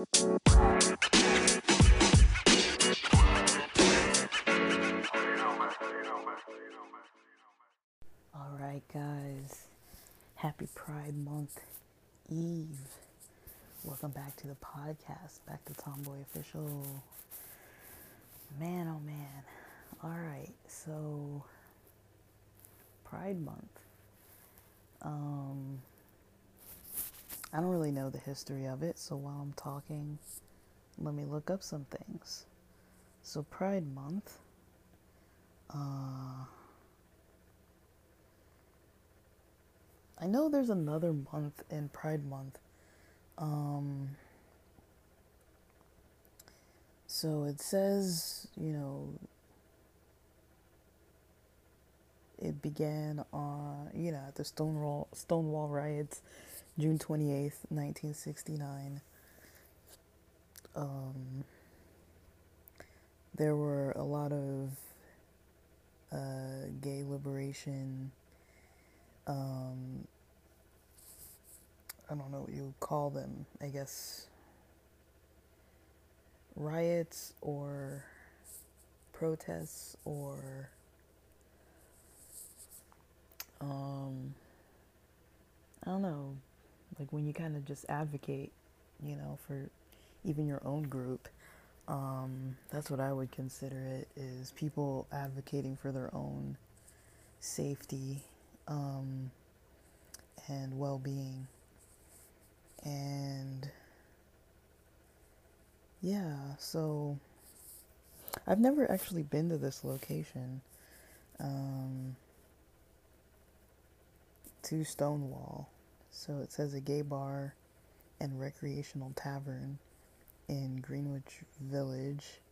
All right, guys. Happy Pride Month Eve. Welcome back to the podcast. Back to Tomboy Official. Man, oh man. All right, so Pride Month. Um, I don't really know the history of it, so while I'm talking, let me look up some things. So, Pride Month. Uh, I know there's another month in Pride Month. Um, so it says, you know, it began on, you know, at the Stonewall Stonewall riots, June 28th, 1969. Um, there were a lot of uh, gay liberation um, I don't know what you call them, I guess riots or protests or um I don't know, like when you kind of just advocate, you know, for even your own group. Um, that's what I would consider it is people advocating for their own safety um, and well being. And yeah, so I've never actually been to this location um, to Stonewall. So it says a gay bar and recreational tavern in Greenwich Village,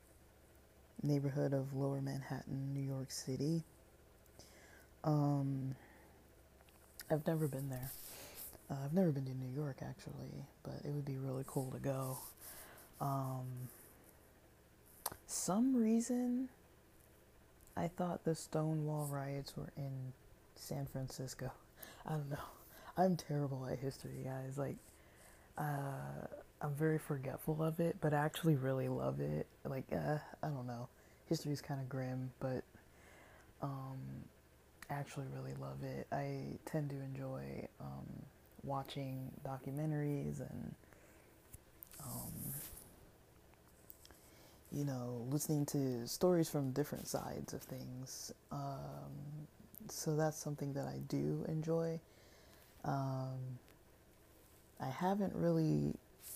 neighborhood of Lower Manhattan, New York City. Um, I've never been there. Uh, I've never been to New York actually, but it would be really cool to go. Um, some reason I thought the Stonewall riots were in San Francisco. I don't know. I'm terrible at history, guys. Like, uh, I'm very forgetful of it, but I actually really love it. Like, uh, I don't know. History is kind of grim, but um, actually really love it. I tend to enjoy um, watching documentaries and, um, you know, listening to stories from different sides of things. Um, so that's something that I do enjoy. Um, I haven't really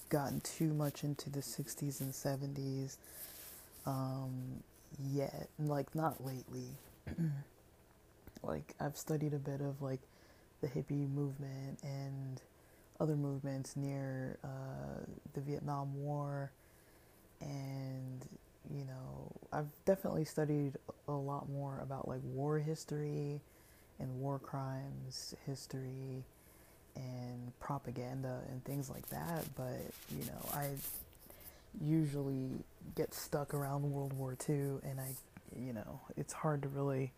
gotten too much into the 60s and 70s um, yet, like, not lately. like I've studied a bit of like the hippie movement and other movements near uh, the Vietnam War, and you know I've definitely studied a lot more about like war history and war crimes history and propaganda and things like that. But you know I usually get stuck around World War II, and I you know it's hard to really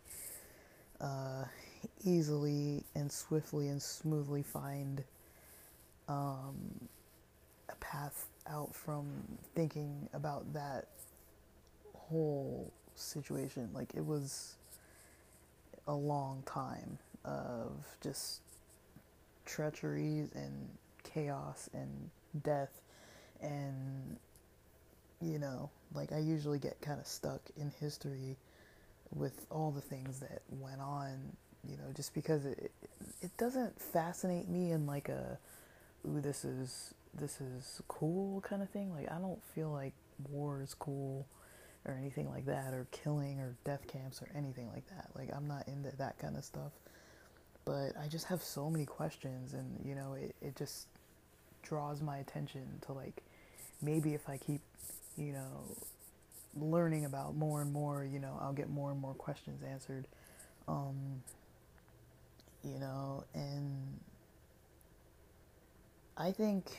uh, easily and swiftly and smoothly find um, a path out from thinking about that whole situation. Like it was a long time of just treacheries and chaos and death and you know like i usually get kind of stuck in history with all the things that went on, you know, just because it it doesn't fascinate me in like a ooh this is this is cool kind of thing. Like I don't feel like war is cool or anything like that or killing or death camps or anything like that. Like I'm not into that kind of stuff. But I just have so many questions and you know, it, it just draws my attention to like maybe if I keep, you know, learning about more and more, you know, I'll get more and more questions answered. Um, you know, and I think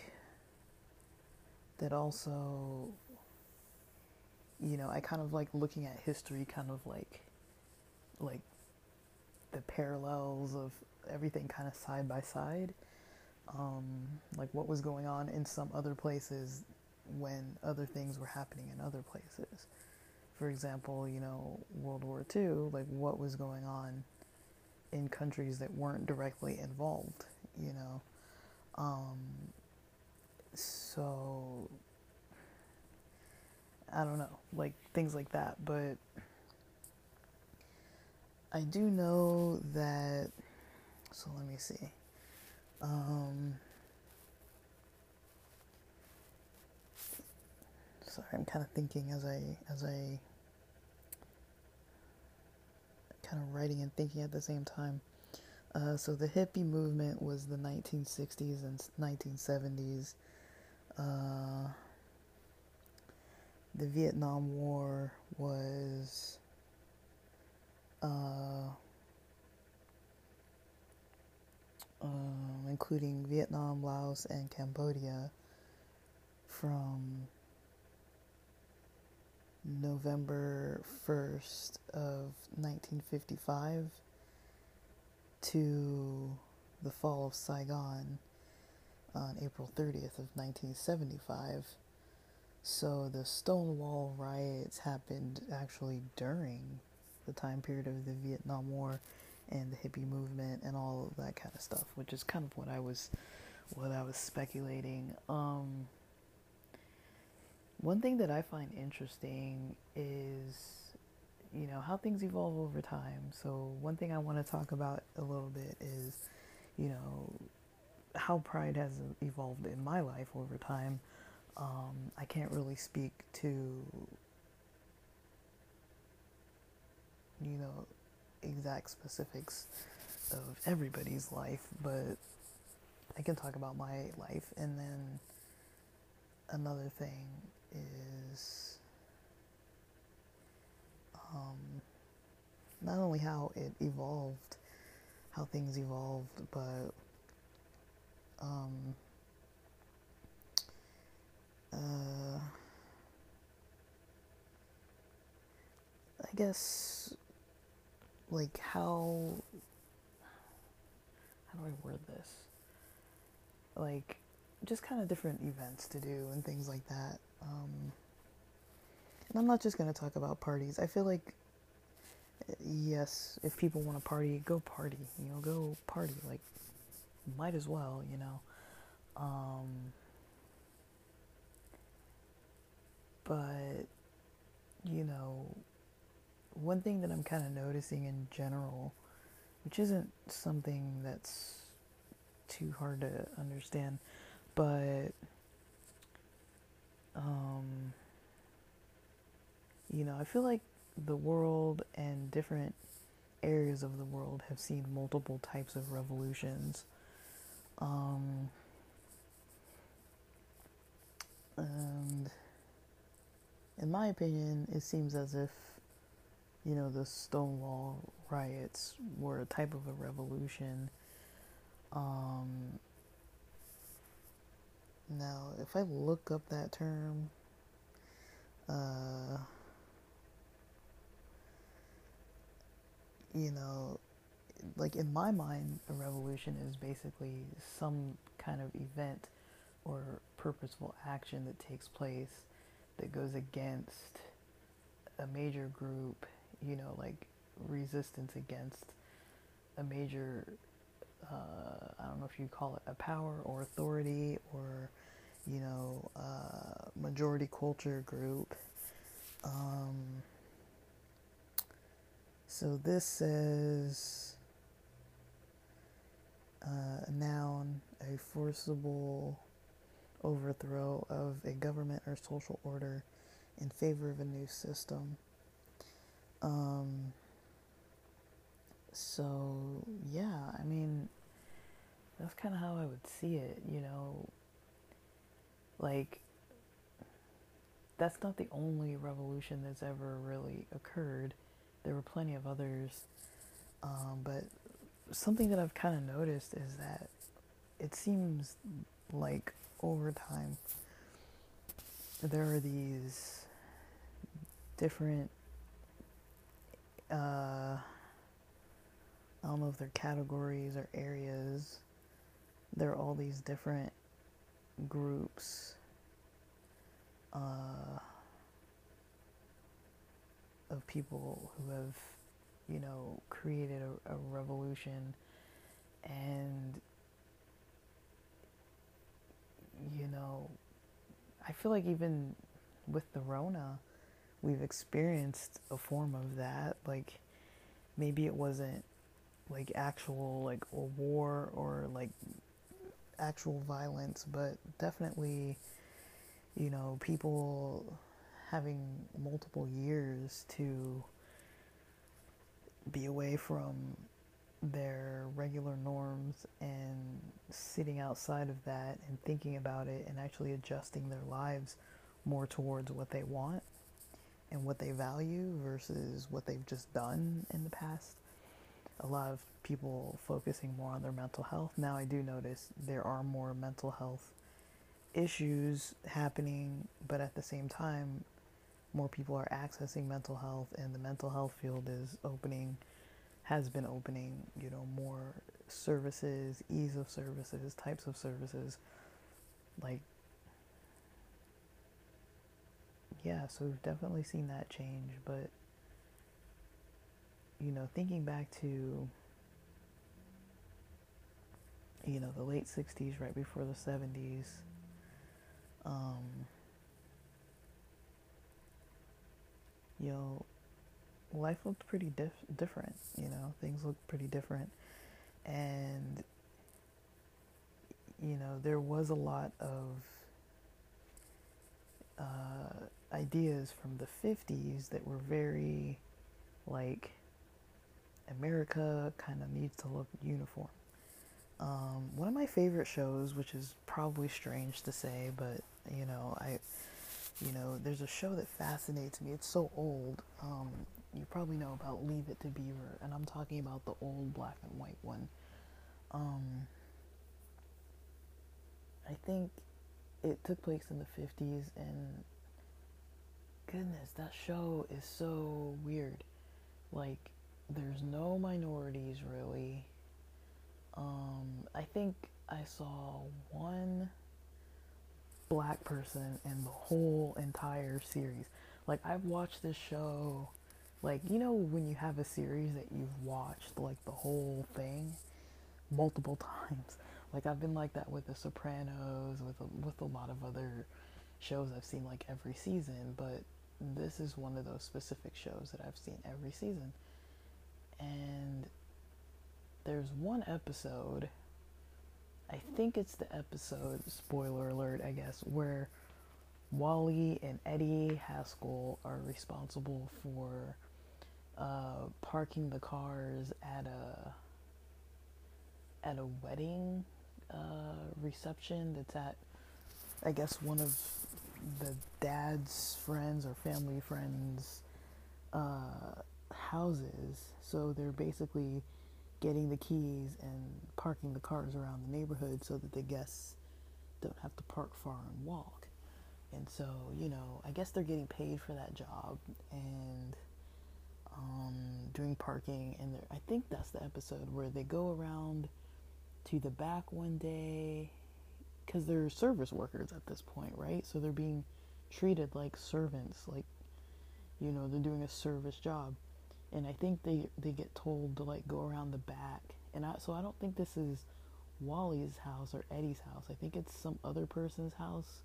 that also, you know, I kind of like looking at history kind of like, like the parallels of everything kind of side by side. Um, like what was going on in some other places when other things were happening in other places. For example, you know, World War II, like what was going on in countries that weren't directly involved, you know. Um, so, I don't know, like things like that. But I do know that, so let me see. Um, sorry, I'm kind of thinking as I as I kind of writing and thinking at the same time. Uh, so the hippie movement was the 1960s and 1970s. Uh, the Vietnam War was uh, um, including Vietnam, Laos, and Cambodia from November 1st of 1955 to the fall of Saigon on April 30th of 1975. So the Stonewall riots happened actually during the time period of the Vietnam War and the hippie movement and all of that kind of stuff, which is kind of what I was what I was speculating. Um, one thing that I find interesting is, you know, how things evolve over time. So, one thing I want to talk about a little bit is, you know, how pride has evolved in my life over time. Um, I can't really speak to, you know, exact specifics of everybody's life, but I can talk about my life. And then another thing is um, not only how it evolved, how things evolved, but um, uh, I guess like how how do I word this? Like just kind of different events to do and things like that. Um, and I'm not just going to talk about parties. I feel like, yes, if people want to party, go party. You know, go party. Like, might as well, you know. Um, but, you know, one thing that I'm kind of noticing in general, which isn't something that's too hard to understand, but um, you know, I feel like the world and different areas of the world have seen multiple types of revolutions. Um, and in my opinion, it seems as if, you know, the Stonewall riots were a type of a revolution. Um, now, if I look up that term, uh, you know, like in my mind, a revolution is basically some kind of event or purposeful action that takes place that goes against a major group, you know, like resistance against a major uh, I don't know if you call it a power or authority or, you know, uh, majority culture group. Um, so this says uh, a noun, a forcible overthrow of a government or social order in favor of a new system. Um, so, yeah, I mean, that's kind of how I would see it, you know. Like, that's not the only revolution that's ever really occurred. There were plenty of others. Um, but something that I've kind of noticed is that it seems like over time there are these different uh, I don't know if they're categories or areas. There are all these different groups uh, of people who have, you know, created a, a revolution and, you know, I feel like even with the Rona, we've experienced a form of that. Like, maybe it wasn't like actual like a war or like actual violence, but definitely, you know, people having multiple years to be away from their regular norms and sitting outside of that and thinking about it and actually adjusting their lives more towards what they want and what they value versus what they've just done in the past. A lot of people focusing more on their mental health. Now, I do notice there are more mental health issues happening, but at the same time, more people are accessing mental health, and the mental health field is opening, has been opening, you know, more services, ease of services, types of services. Like, yeah, so we've definitely seen that change, but, you know, thinking back to, you know, the late 60s, right before the 70s, um, you know, life looked pretty dif- different. You know, things looked pretty different, and you know, there was a lot of uh, ideas from the '50s that were very like America kind of needs to look uniform. Um, one of my favorite shows, which is probably strange to say, but you know, I you know, there's a show that fascinates me. It's so old. Um, you probably know about Leave It to Beaver, and I'm talking about the old black and white one. Um, I think it took place in the 50s, and goodness, that show is so weird. Like, there's no minorities really. Um, I think I saw one black person in the whole entire series. Like I've watched this show like you know when you have a series that you've watched like the whole thing multiple times. Like I've been like that with The Sopranos, with a, with a lot of other shows I've seen like every season, but this is one of those specific shows that I've seen every season. And there's one episode I think it's the episode, spoiler alert, I guess, where Wally and Eddie Haskell are responsible for uh, parking the cars at a at a wedding uh, reception that's at I guess one of the dad's friends or family friends uh, houses. So they're basically getting the keys and parking the cars around the neighborhood so that the guests don't have to park far and walk. And so, you know, I guess they're getting paid for that job and um, doing parking. And I think that's the episode where they go around to the back one day because they're service workers at this point, right? So they're being treated like servants, like, you know, they're doing a service job and I think they they get told to like go around the back. And I, so I don't think this is Wally's house or Eddie's house. I think it's some other person's house,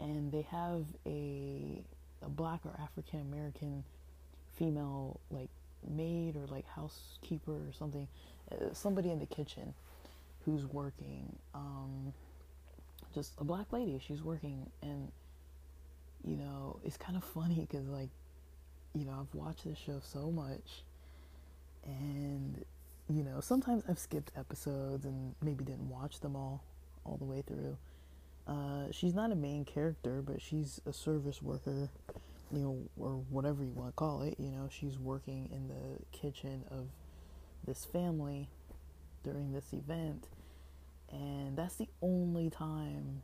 and they have a a black or African American female like maid or like housekeeper or something, uh, somebody in the kitchen who's working. Um, just a black lady. She's working, and you know it's kind of funny because like you know, I've watched this show so much, and you know, sometimes I've skipped episodes and maybe didn't watch them all all the way through. Uh, she's not a main character, but she's a service worker, you know, or whatever you want to call it. You know, she's working in the kitchen of this family during this event, and that's the only time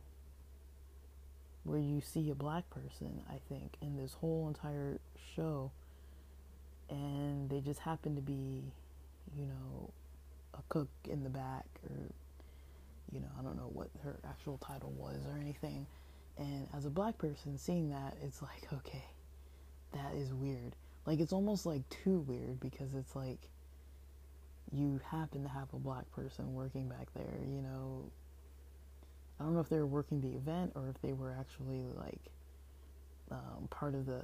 where you see a black person, I think, in this whole entire show. And they just happen to be, you know, a cook in the back, or, you know, I don't know what her actual title was or anything. And as a black person, seeing that, it's like, okay, that is weird. Like, it's almost like too weird because it's like you happen to have a black person working back there, you know. I don't know if they were working the event or if they were actually like um, part of the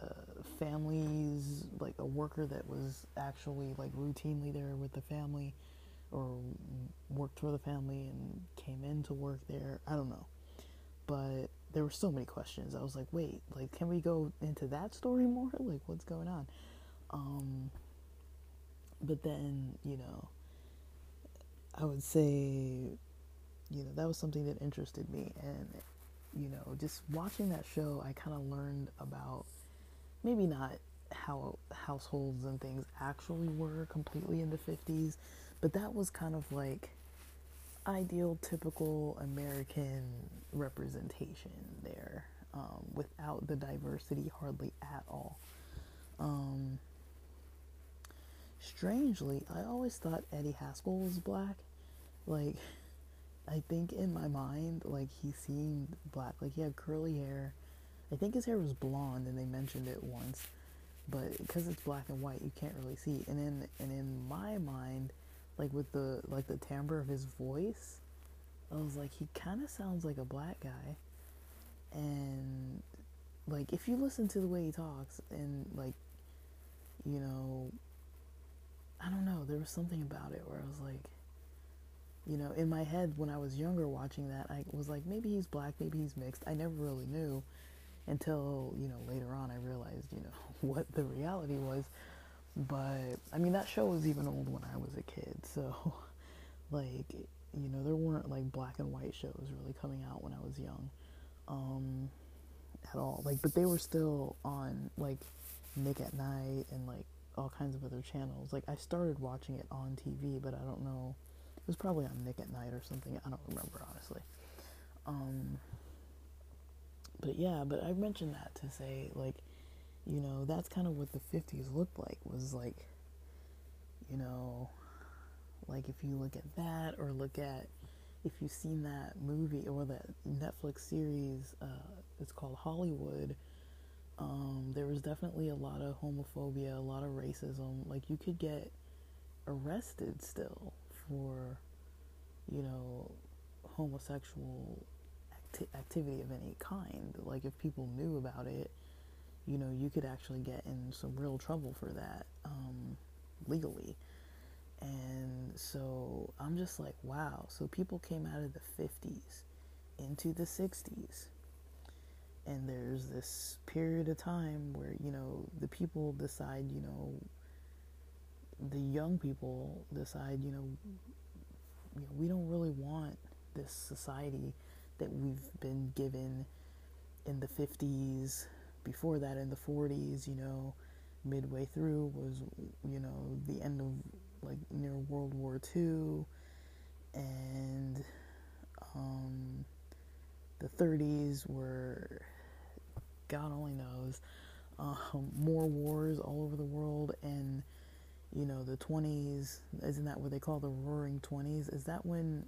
families, like a worker that was actually like routinely there with the family or worked for the family and came in to work there. I don't know. But there were so many questions. I was like, wait, like, can we go into that story more? Like, what's going on? Um, but then, you know, I would say, you know, that was something that interested me. And you know, just watching that show, I kind of learned about maybe not how households and things actually were completely in the 50s, but that was kind of like ideal, typical American representation there um, without the diversity hardly at all. Um, strangely, I always thought Eddie Haskell was black. Like, I think in my mind, like he seemed black. Like he had curly hair. I think his hair was blonde, and they mentioned it once. But because it's black and white, you can't really see. And in and in my mind, like with the like the timbre of his voice, I was like, he kind of sounds like a black guy. And like if you listen to the way he talks, and like, you know, I don't know, there was something about it where I was like you know, in my head when I was younger watching that, I was like, maybe he's black, maybe he's mixed. I never really knew until, you know, later on I realized, you know, what the reality was. But I mean, that show was even old when I was a kid. So, like, you know, there weren't like black and white shows really coming out when I was young um, at all. Like, but they were still on like Nick at Nite and like all kinds of other channels. Like, I started watching it on TV, but I don't know it was probably on Nick at Nite or something. I don't remember honestly. Um, but yeah, but I mentioned that to say like, you know, that's kind of what the '50s looked like. Was like, you know, like if you look at that or look at if you've seen that movie or that Netflix series, uh, it's called Hollywood. Um, there was definitely a lot of homophobia, a lot of racism. Like you could get arrested still for, you know, homosexual acti- activity of any kind. Like, if people knew about it, you know, you could actually get in some real trouble for that um, legally. And so I'm just like, wow. So people came out of the 50s into the 60s. And there's this period of time where, you know, the people decide, you know, the young people decide, you know, you know, we don't really want this society that we've been given in the 50s, before that in the 40s, you know, midway through was, you know, the end of like near World War II, and um, the 30s were, God only knows, um, more wars all over the world, and you know, the 20s, isn't that what they call the roaring 20s? Is that when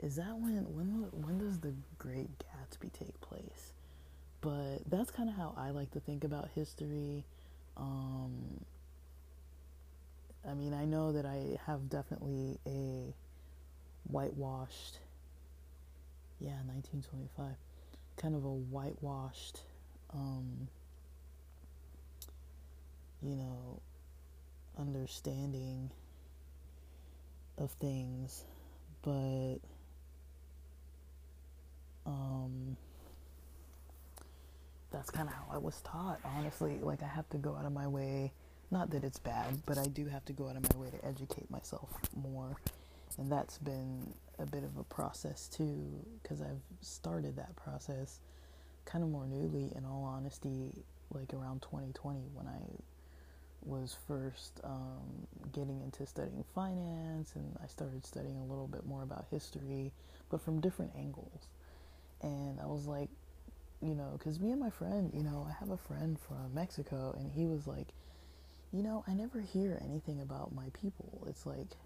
is that when when when does the great Gatsby take place? But that's kind of how I like to think about history. Um, I mean, I know that I have definitely a whitewashed, yeah, 1925, kind of a whitewashed, um, you know, understanding of things, but um, that's kind of how I was taught, honestly. Like, I have to go out of my way, not that it's bad, but I do have to go out of my way to educate myself more. And that's been a bit of a process too, because I've started that process kind of more newly, in all honesty, like around 2020 when I was first um, getting into studying finance, and I started studying a little bit more about history, but from different angles. And I was like, you know, because me and my friend, you know, I have a friend from Mexico, and he was like, you know, I never hear anything about my people. It's like,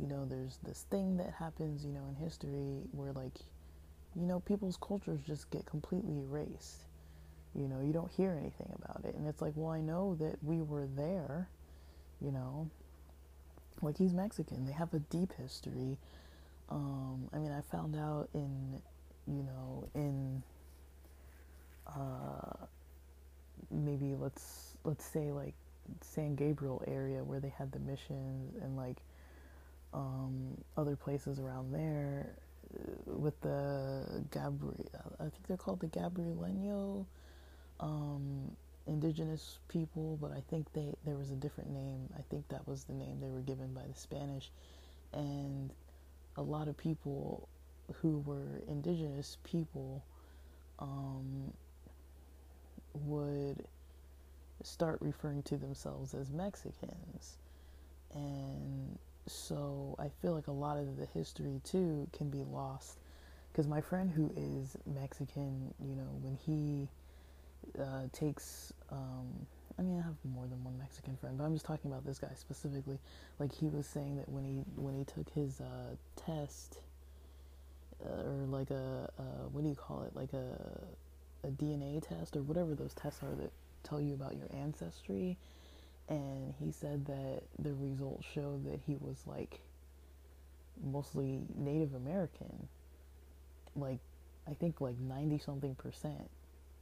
you know, there's this thing that happens, you know, in history where, like, you know, people's cultures just get completely erased. You know, you don't hear anything about it. And it's like, well, I know that we were there, you know. Like, he's Mexican. They have a deep history. Um, I mean, I found out in, you know, in uh, maybe let's let's say like San Gabriel area where they had the missions and like um, other places around there uh, with the Gabriel, I think they're called the Gabrielino um, indigenous people, but I think they there was a different name. I think that was the name they were given by the Spanish, and a lot of people who were indigenous people um, would start referring to themselves as Mexicans. And so I feel like a lot of the history too can be lost. Because my friend who is Mexican, you know, when he uh, takes, um, I mean, I have more than one Mexican friend, but I'm just talking about this guy specifically. Like he was saying that when he when he took his uh, test, uh, or like a what do you call it, like a a DNA test or whatever those tests are that tell you about your ancestry. And he said that the results showed that he was like mostly Native American. Like, I think like 90 something percent.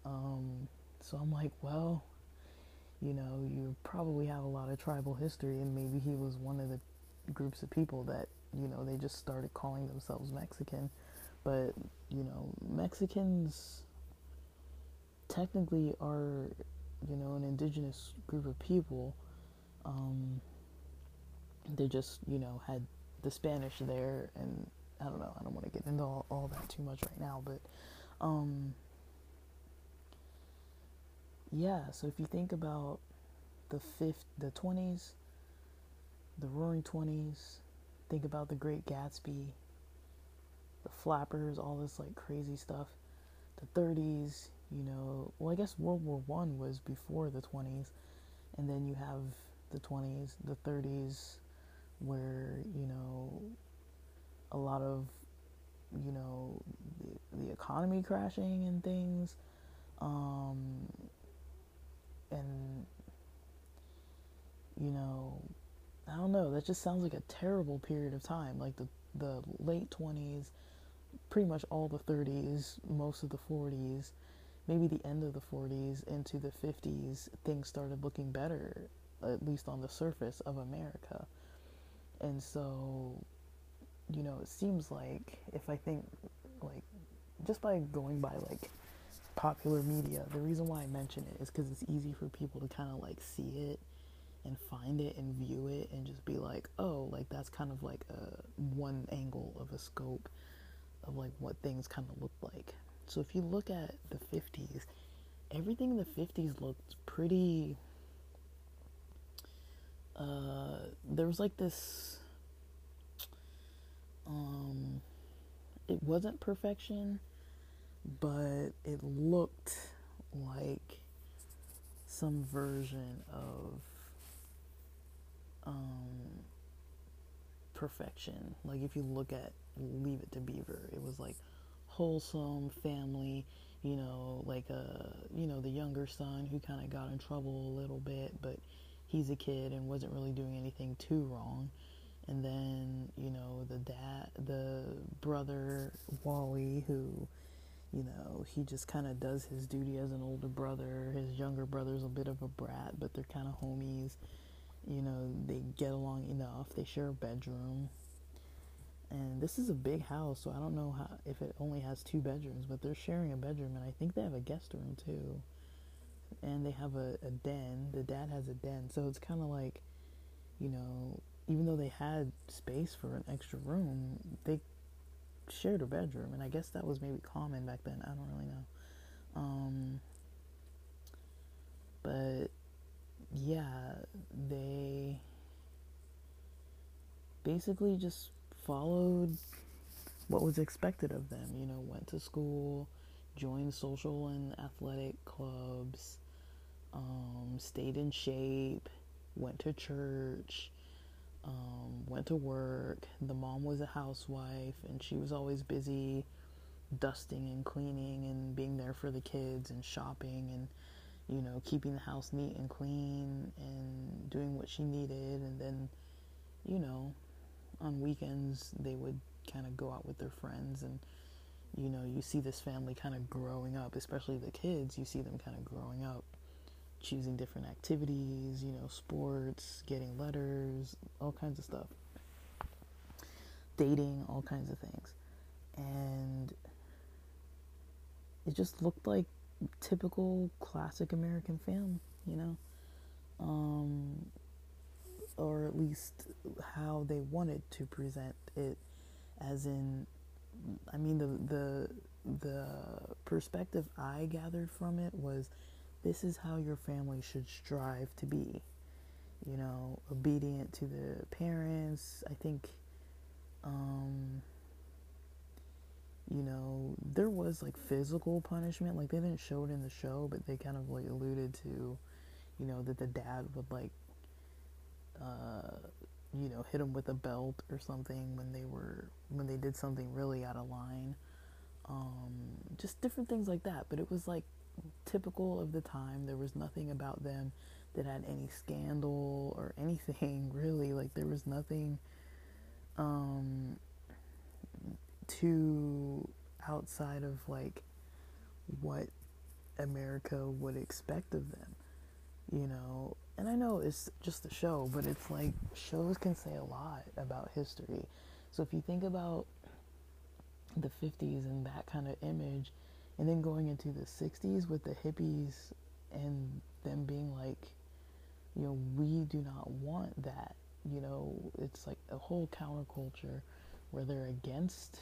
Um, so I'm like, well, you know, you probably have a lot of tribal history, and maybe he was one of the groups of people that, you know, they just started calling themselves Mexican. But, you know, Mexicans technically are, you know, an indigenous group of people. Um, they just, you know, had the Spanish there, and I don't know. I don't want to get into all, all that too much right now, but um, yeah. So if you think about the fifth, the twenties, the Roaring Twenties, think about the Great Gatsby, the Flappers, all this like crazy stuff. The 30s, you know, well, I guess World War One was before the 20s, and then you have the 20s, the 30s, where you know a lot of you know the, the economy crashing and things, um, and you know, I don't know. That just sounds like a terrible period of time, like the the late 20s, pretty much all the 30s, most of the 40s maybe the end of the 40s into the 50s, things started looking better, at least on the surface of America. And so, you know, it seems like if I think, like, just by going by, like, popular media, the reason why I mention it is because it's easy for people to kind of, like, see it and find it and view it and just be like, oh, like, that's kind of like a one angle of a scope of, like, what things kind of look like so if you look at the 50s, everything in the 50s looked pretty. Uh, there was like this. Um, it wasn't perfection, but it looked like some version of um, perfection. Like if you look at Leave It to Beaver, it was like wholesome family, you know, like uh, you know the younger son who kind of got in trouble a little bit, but he's a kid and wasn't really doing anything too wrong. And then you know the dad, the brother Wally, who you know he just kind of does his duty as an older brother. His younger brother's a bit of a brat, but they're kind of homies. You know they get along enough. They share a bedroom and this is a big house, so I don't know how if it only has two bedrooms, but they're sharing a bedroom, and I think they have a guest room too. And they have a, a den. The dad has a den, so it's kind of like, you know, even though they had space for an extra room, they shared a bedroom, and I guess that was maybe common back then. I don't really know. Um, but yeah, they basically just followed what was expected of them. You know, went to school, joined social and athletic clubs, um, stayed in shape, went to church, um, went to work. The mom was a housewife and she was always busy dusting and cleaning and being there for the kids and shopping and you know keeping the house neat and clean and doing what she needed and then you know on weekends they would kind of go out with their friends and you know you see this family kind of growing up especially the kids you see them kind of growing up choosing different activities you know sports getting letters all kinds of stuff. Dating all kinds of things. And it just looked like typical classic american film you know? Um, or at least how they wanted to present it as in I mean the the the perspective I gathered from it was this is how your family should strive to be. You know, obedient to the parents. I think um you know, there was like physical punishment. Like they didn't show it in the show, but they kind of like alluded to, you know, that the dad would like uh you know, hit them with a belt or something when they were when they did something really out of line. Um, just different things like that. But it was like typical of the time. There was nothing about them that had any scandal or anything really. Like there was nothing um, too outside of like what America would expect of them. You know, and I know it's just a show, but it's like shows can say a lot about history. So if you think about the 50s and that kind of image, and then going into the 60s with the hippies and them being like, you know, we do not want that. You know, it's like a whole counterculture where they're against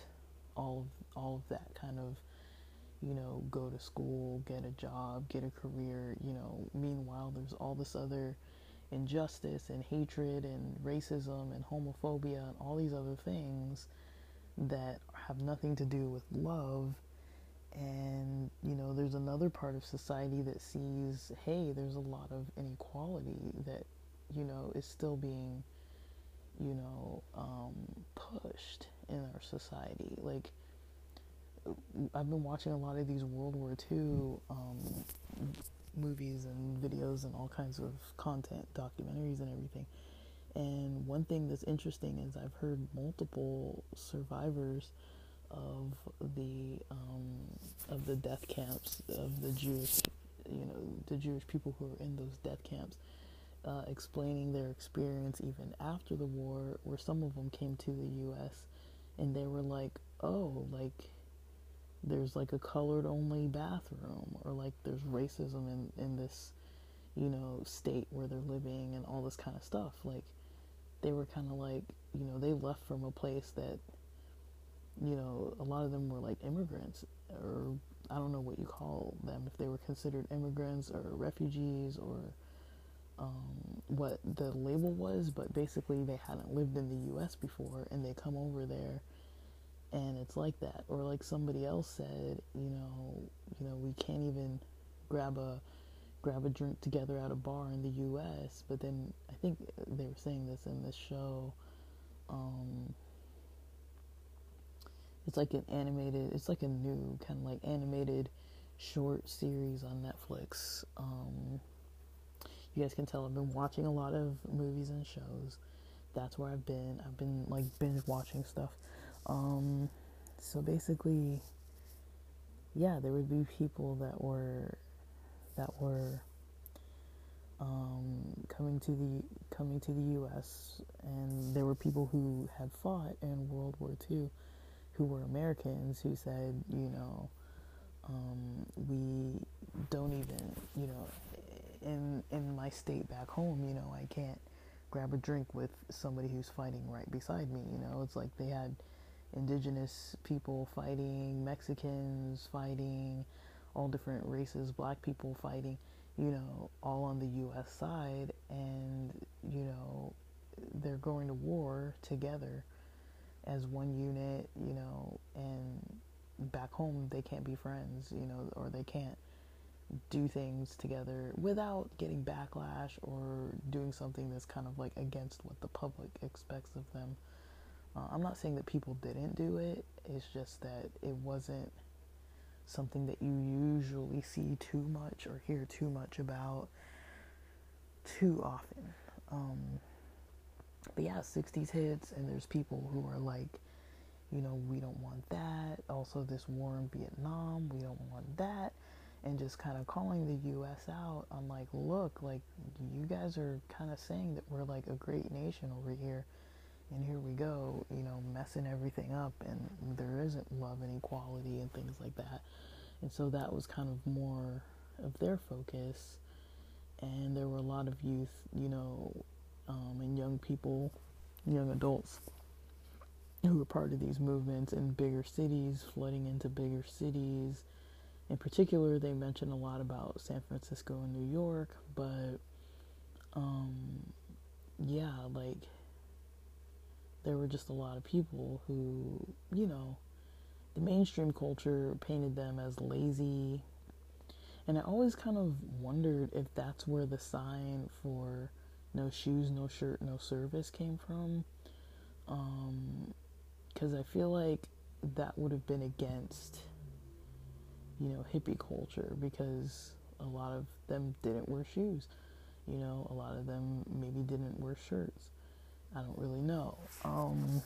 all of, all of that kind of you know, go to school, get a job, get a career, you know. Meanwhile, there's all this other injustice and hatred and racism and homophobia and all these other things that have nothing to do with love. And, you know, there's another part of society that sees, hey, there's a lot of inequality that, you know, is still being, you know, um, pushed in our society. Like, I've been watching a lot of these World War II um, movies and videos and all kinds of content, documentaries and everything. And one thing that's interesting is I've heard multiple survivors of the um, of the death camps of the Jewish, you know, the Jewish people who are in those death camps, uh, explaining their experience even after the war, where some of them came to the U.S. and they were like, "Oh, like." There's like a colored only bathroom or like there's racism in, in this you know state where they're living and all this kind of stuff. Like they were kind of like you know they left from a place that you know a lot of them were like immigrants or i don't know what you call them if they were considered immigrants or refugees or um, what the label was but basically they hadn't lived in the us before and they come over there and it's like that. Or like somebody else said you know you know we can't even grab a grab a drink together at a bar in the US but then I think they were saying this in this show um it's like an animated it's like a new kind of like animated short series on Netflix. Um you guys can tell I've been watching a lot of movies and shows. That's where I've been. I've been like binge watching stuff um, so basically, yeah, there would be people that were that were um, coming to the coming to the U.S. and there were people who had fought in World War II, who were Americans who said, you know, um, we don't even, you know, in in my state back home, you know, I can't grab a drink with somebody who's fighting right beside me. You know, it's like they had indigenous people fighting, Mexicans fighting, all different races, black people fighting, you know, all on the US side. And you know, they're going to war together as one unit, you know, and back home they can't be friends, you know, or they can't do things together without getting backlash or doing something that's kind of like against what the public expects of them Uh, I'm not saying that people didn't do it, it's just that it wasn't something that you usually see too much or hear too much about too often. Um, but yeah, 60s hits, and there's people who are like, you know, we don't want that. Also, this war in Vietnam, we don't want that. And just kind of calling the US out on, like, look, like, you guys are kind of saying that we're like a great nation over here. And here we go, you know, messing everything up. And there isn't love and equality and things like that. And so that was kind of more of their focus. And there were a lot of youth, you know, um, and young people, young adults who were part of these movements in bigger cities, flooding into bigger cities. In particular, they mentioned a lot about San Francisco and New York, but um, yeah, like there were just a lot of people who, you know, the mainstream culture painted them as lazy. And I always kind of wondered if that's where the sign for no shoes, no shirt, no service came from. Because um, I feel like that would have been against, you know, hippie culture because a lot of them didn't wear shoes. You know, a lot of them maybe didn't wear shirts. I don't really know. Um,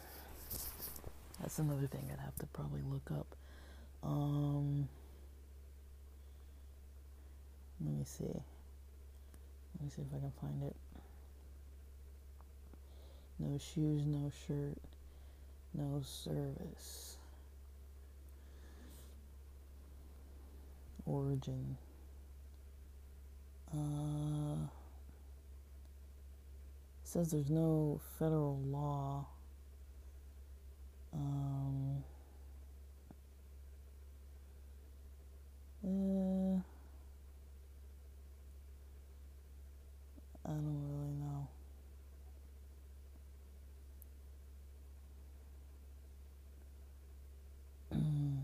that's another thing I'd have to probably look up. Um, let me see. Let me see if I can find it. No shoes, no shirt, no service. Origin. Uh, says there's no federal law. Um, uh, I don't really know.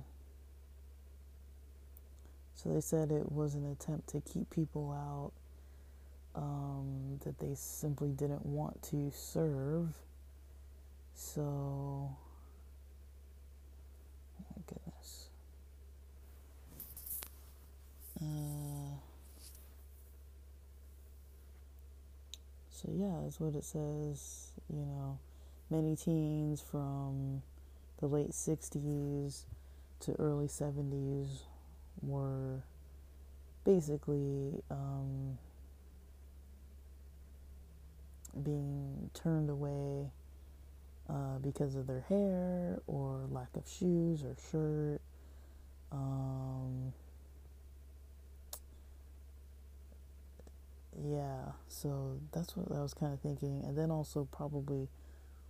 so they said it was an attempt to keep people out um, that they simply didn't want to serve. So, oh my goodness. Uh, so, yeah, that's what it says. You know, many teens from the late 60s to early 70s were basically. Um, being turned away uh, because of their hair or lack of shoes or shirt. Um, yeah, so that's what I was kind of thinking. And then also, probably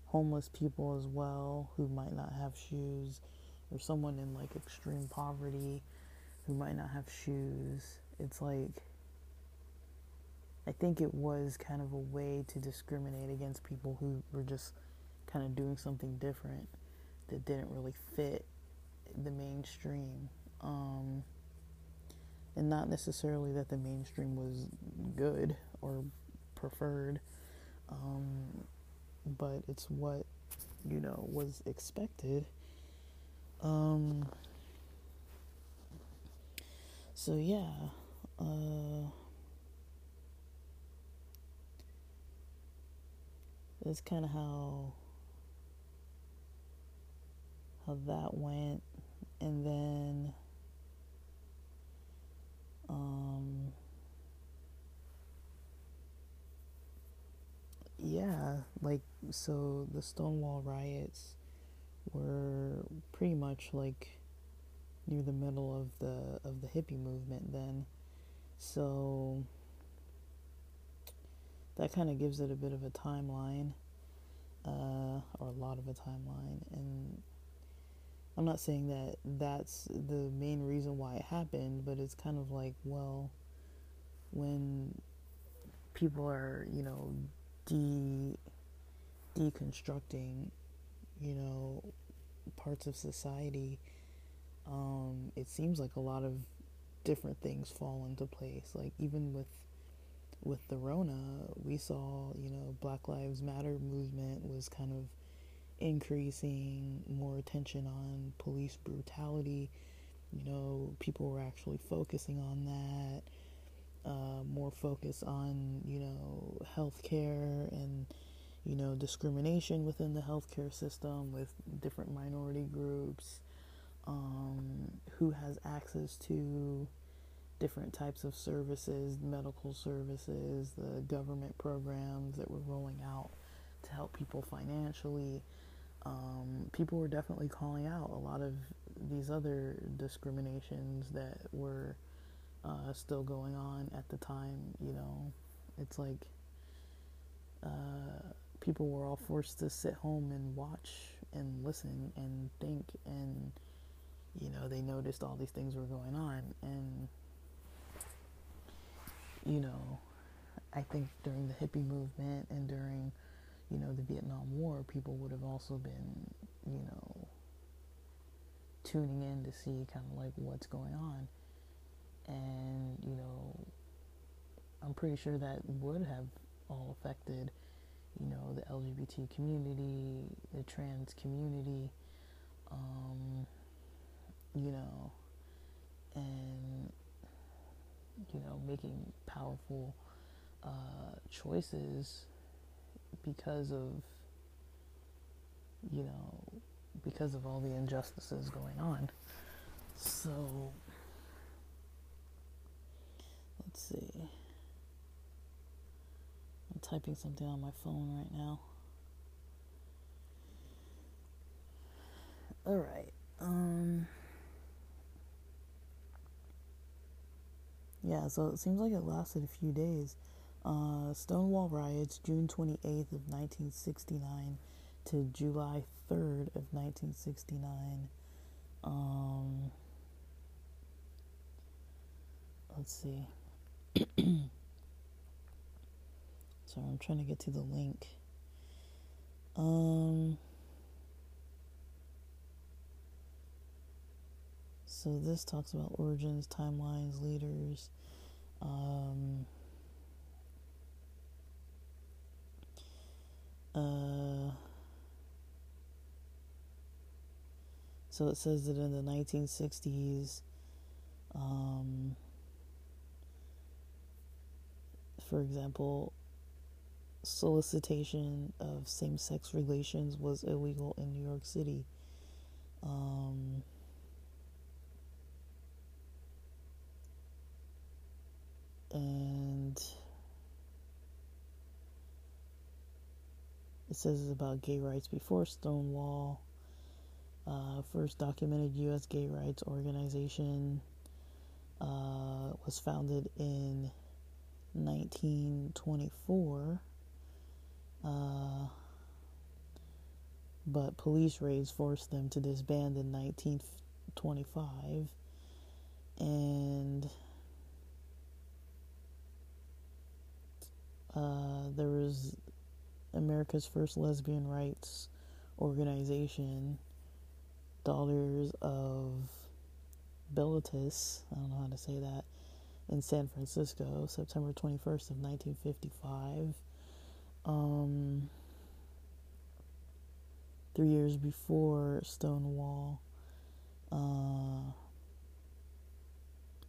homeless people as well who might not have shoes, or someone in like extreme poverty who might not have shoes. It's like I think it was kind of a way to discriminate against people who were just kind of doing something different that didn't really fit the mainstream. Um, and not necessarily that the mainstream was good or preferred, um, but it's what, you know, was expected. Um, so, yeah. Uh, that's kind of how how that went. And then um yeah like so the stonewall riots were pretty much like near the middle of the of the hippie movement then. So that kind of gives it a bit of a timeline, uh, or a lot of a timeline. And I'm not saying that that's the main reason why it happened, but it's kind of like, well, when people are, you know, de deconstructing, you know, parts of society, um, it seems like a lot of different things fall into place. Like even with with the Rona, we saw, you know, Black Lives Matter movement was kind of increasing, more attention on police brutality. You know, people were actually focusing on that. Uh, more focus on, you know, healthcare and, you know, discrimination within the healthcare system with different minority groups, um, who has access to different types of services, medical services, the government programs that were rolling out to help people financially. Um, people were definitely calling out a lot of these other discriminations that were uh, still going on at the time. You know, it's like uh, people were all forced to sit home and watch and listen and think, and you know, they noticed all these things were going on, and you know, I think during the hippie movement and during, you know, the Vietnam War, people would have also been, you know, tuning in to see kind of like what's going on. And, you know, I'm pretty sure that would have all affected, you know, the LGBT community, the trans community, um, you know, and you know, making powerful uh, choices because of, you know, because of all the injustices going on. So, let's see. I'm typing something on my phone right now. All right. Um. Yeah, so it seems like it lasted a few days. Uh, Stonewall riots, June 28th of 1969 to July 3rd of 1969. Um, let's see. Sorry, I'm trying to get to the link. Um, So this talks about origins, timelines, leaders. Um, uh, so it says that in the 1960s, um, for example, solicitation of same sex relations was illegal in New York City. Um, and it says it's about gay rights before Stonewall. Uh, first documented U.S. gay rights organization uh, was founded in 1924, uh, but police raids forced them to disband in 1925, and Uh, there was America's first lesbian rights organization, Daughters of Bilitis, I don't know how to say that, in San Francisco, September 21st of 1955. Um, three years before Stonewall, uh,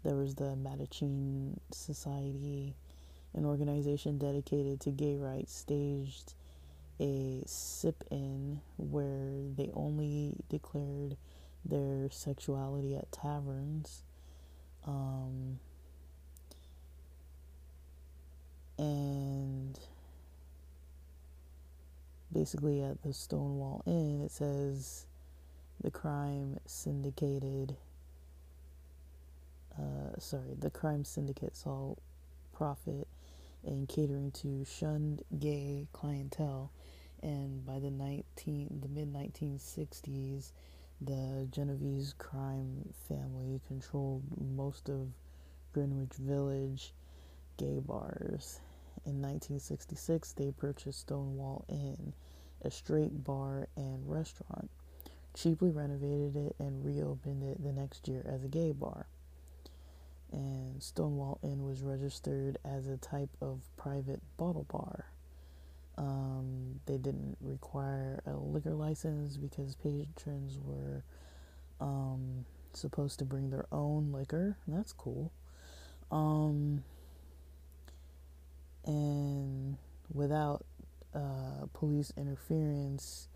there was the Mattachine Society an organization dedicated to gay rights staged a sip in where they only declared their sexuality at taverns. Um, and basically, at the Stonewall Inn, it says the crime syndicated. Uh, sorry, the crime syndicate saw profit and catering to shunned gay clientele. And by the 19, the mid 1960s, the Genovese crime family controlled most of Greenwich Village gay bars. In 1966, they purchased Stonewall Inn, a straight bar and restaurant, cheaply renovated it, and reopened it the next year as a gay bar and Stonewall Inn was registered as a type of private bottle bar. Um, they didn't require a liquor license because patrons were um, supposed to bring their own liquor. That's cool. Um, and without uh, police interference,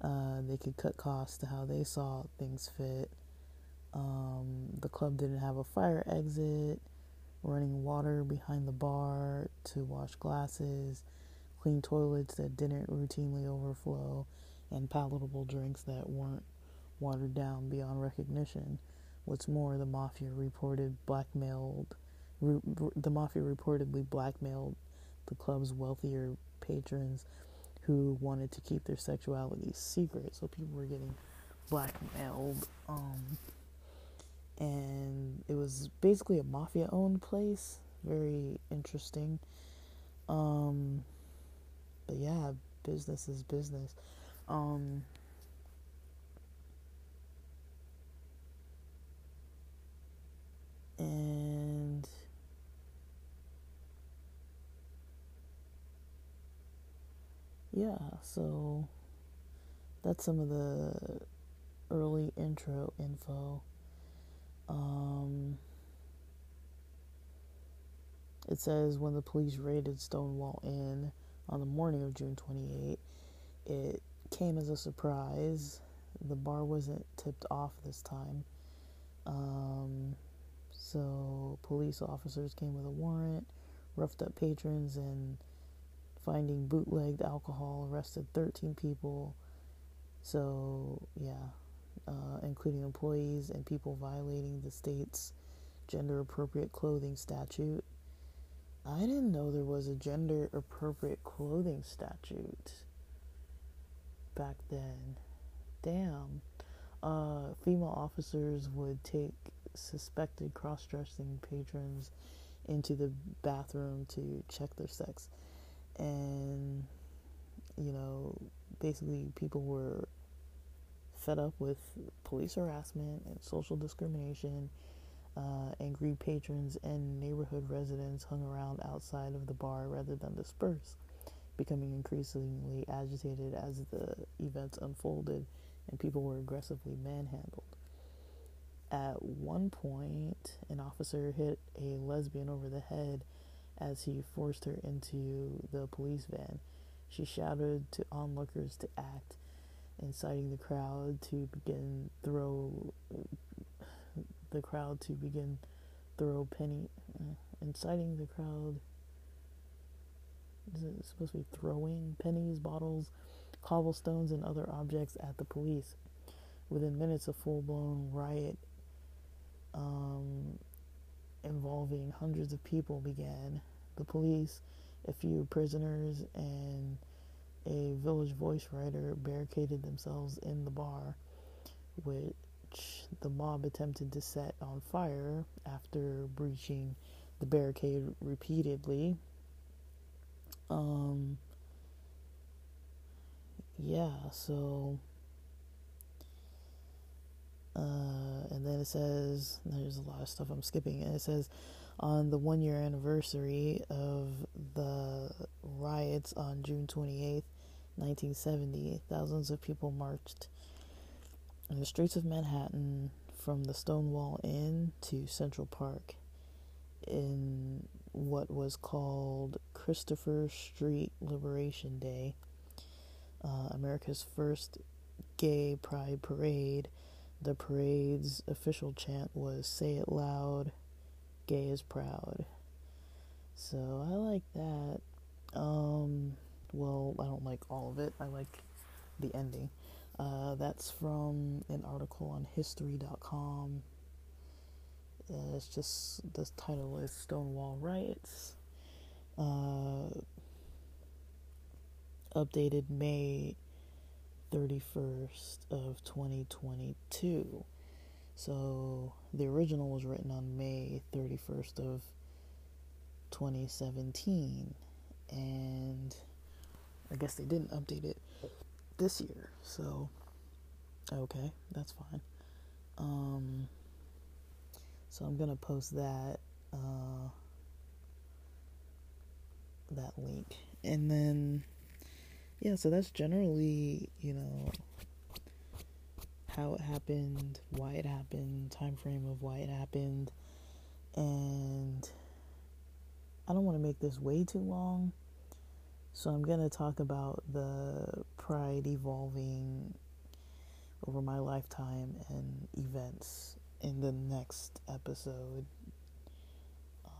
uh, they could cut costs to how they saw things fit. Um, the club didn't have a fire exit, running water behind the bar to wash glasses, clean toilets that didn't routinely overflow, and palatable drinks that weren't watered down beyond recognition. What's more, the mafia reported blackmailed. The mafia reportedly blackmailed the club's wealthier patrons who wanted to keep their sexuality secret. So people were getting blackmailed. Um, and it was basically a mafia owned place. Very interesting. Um, but yeah, business is business. Um, and yeah, so that's some of the early intro info. Um, it says when the police raided Stonewall Inn on the morning of June 28, it came as a surprise. The bar wasn't tipped off this time. Um, so police officers came with a warrant, roughed up patrons, and finding bootlegged alcohol, arrested 13 people. So, yeah, uh, including employees and people violating the state's gender appropriate clothing statute. I didn't know there was a gender appropriate clothing statute back then. Damn. Uh, female officers would take suspected cross dressing patrons into the bathroom to check their sex. And, you know, basically people were fed up with police harassment and social discrimination. Uh, angry patrons and neighborhood residents hung around outside of the bar rather than disperse, becoming increasingly agitated as the events unfolded and people were aggressively manhandled. At one point, an officer hit a lesbian over the head as he forced her into the police van. She shouted to onlookers to act, inciting the crowd to begin throw the crowd to begin throw penny uh, inciting the crowd. Is it supposed to be throwing pennies bottles cobblestones and other objects at the police? Within minutes a full-blown riot um, involving hundreds of people began. The police a few prisoners and a village voice writer barricaded themselves in the bar, which the mob attempted to set on fire after breaching the barricade repeatedly. Um, yeah, so. Uh, and then it says, there's a lot of stuff I'm skipping, and it says, on the one year anniversary of the riots on June 28th, 1970, thousands of people marched in the streets of Manhattan from the Stonewall Inn to Central Park in what was called Christopher Street Liberation Day, uh, America's first gay pride parade. The parade's official chant was Say It Loud, gay is proud. So I like that. Um, well, I don't like all of it. I like the ending. Uh, that's from an article on history.com. Uh, it's just the title is Stonewall Riots. Uh, updated May 31st of 2022. So the original was written on May 31st of 2017 and guess they didn't update it this year. So okay, that's fine. Um so I'm to post that uh that link. And then yeah, so that's generally, you know, how it happened, why it happened, time frame of why it happened, and I don't want to make this way too long. So I'm going to talk about the pride evolving over my lifetime and events in the next episode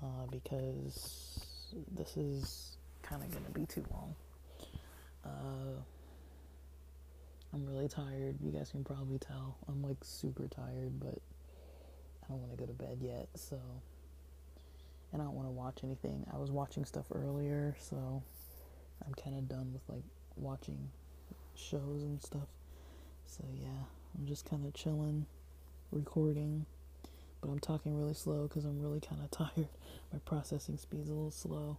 uh, because this is kind of going to be too long. Uh, I'm really tired. You guys can probably tell. I'm like super tired, but I don't want to go to bed yet, so. And I don't want to watch anything. I was watching stuff earlier, so I'm kind of done with like watching shows and stuff. So yeah, I'm just kind of chilling, recording, but I'm talking really slow because I'm really kind of tired. My processing speed's a little slow,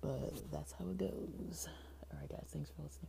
but that's how it goes. All right, guys, thanks for listening.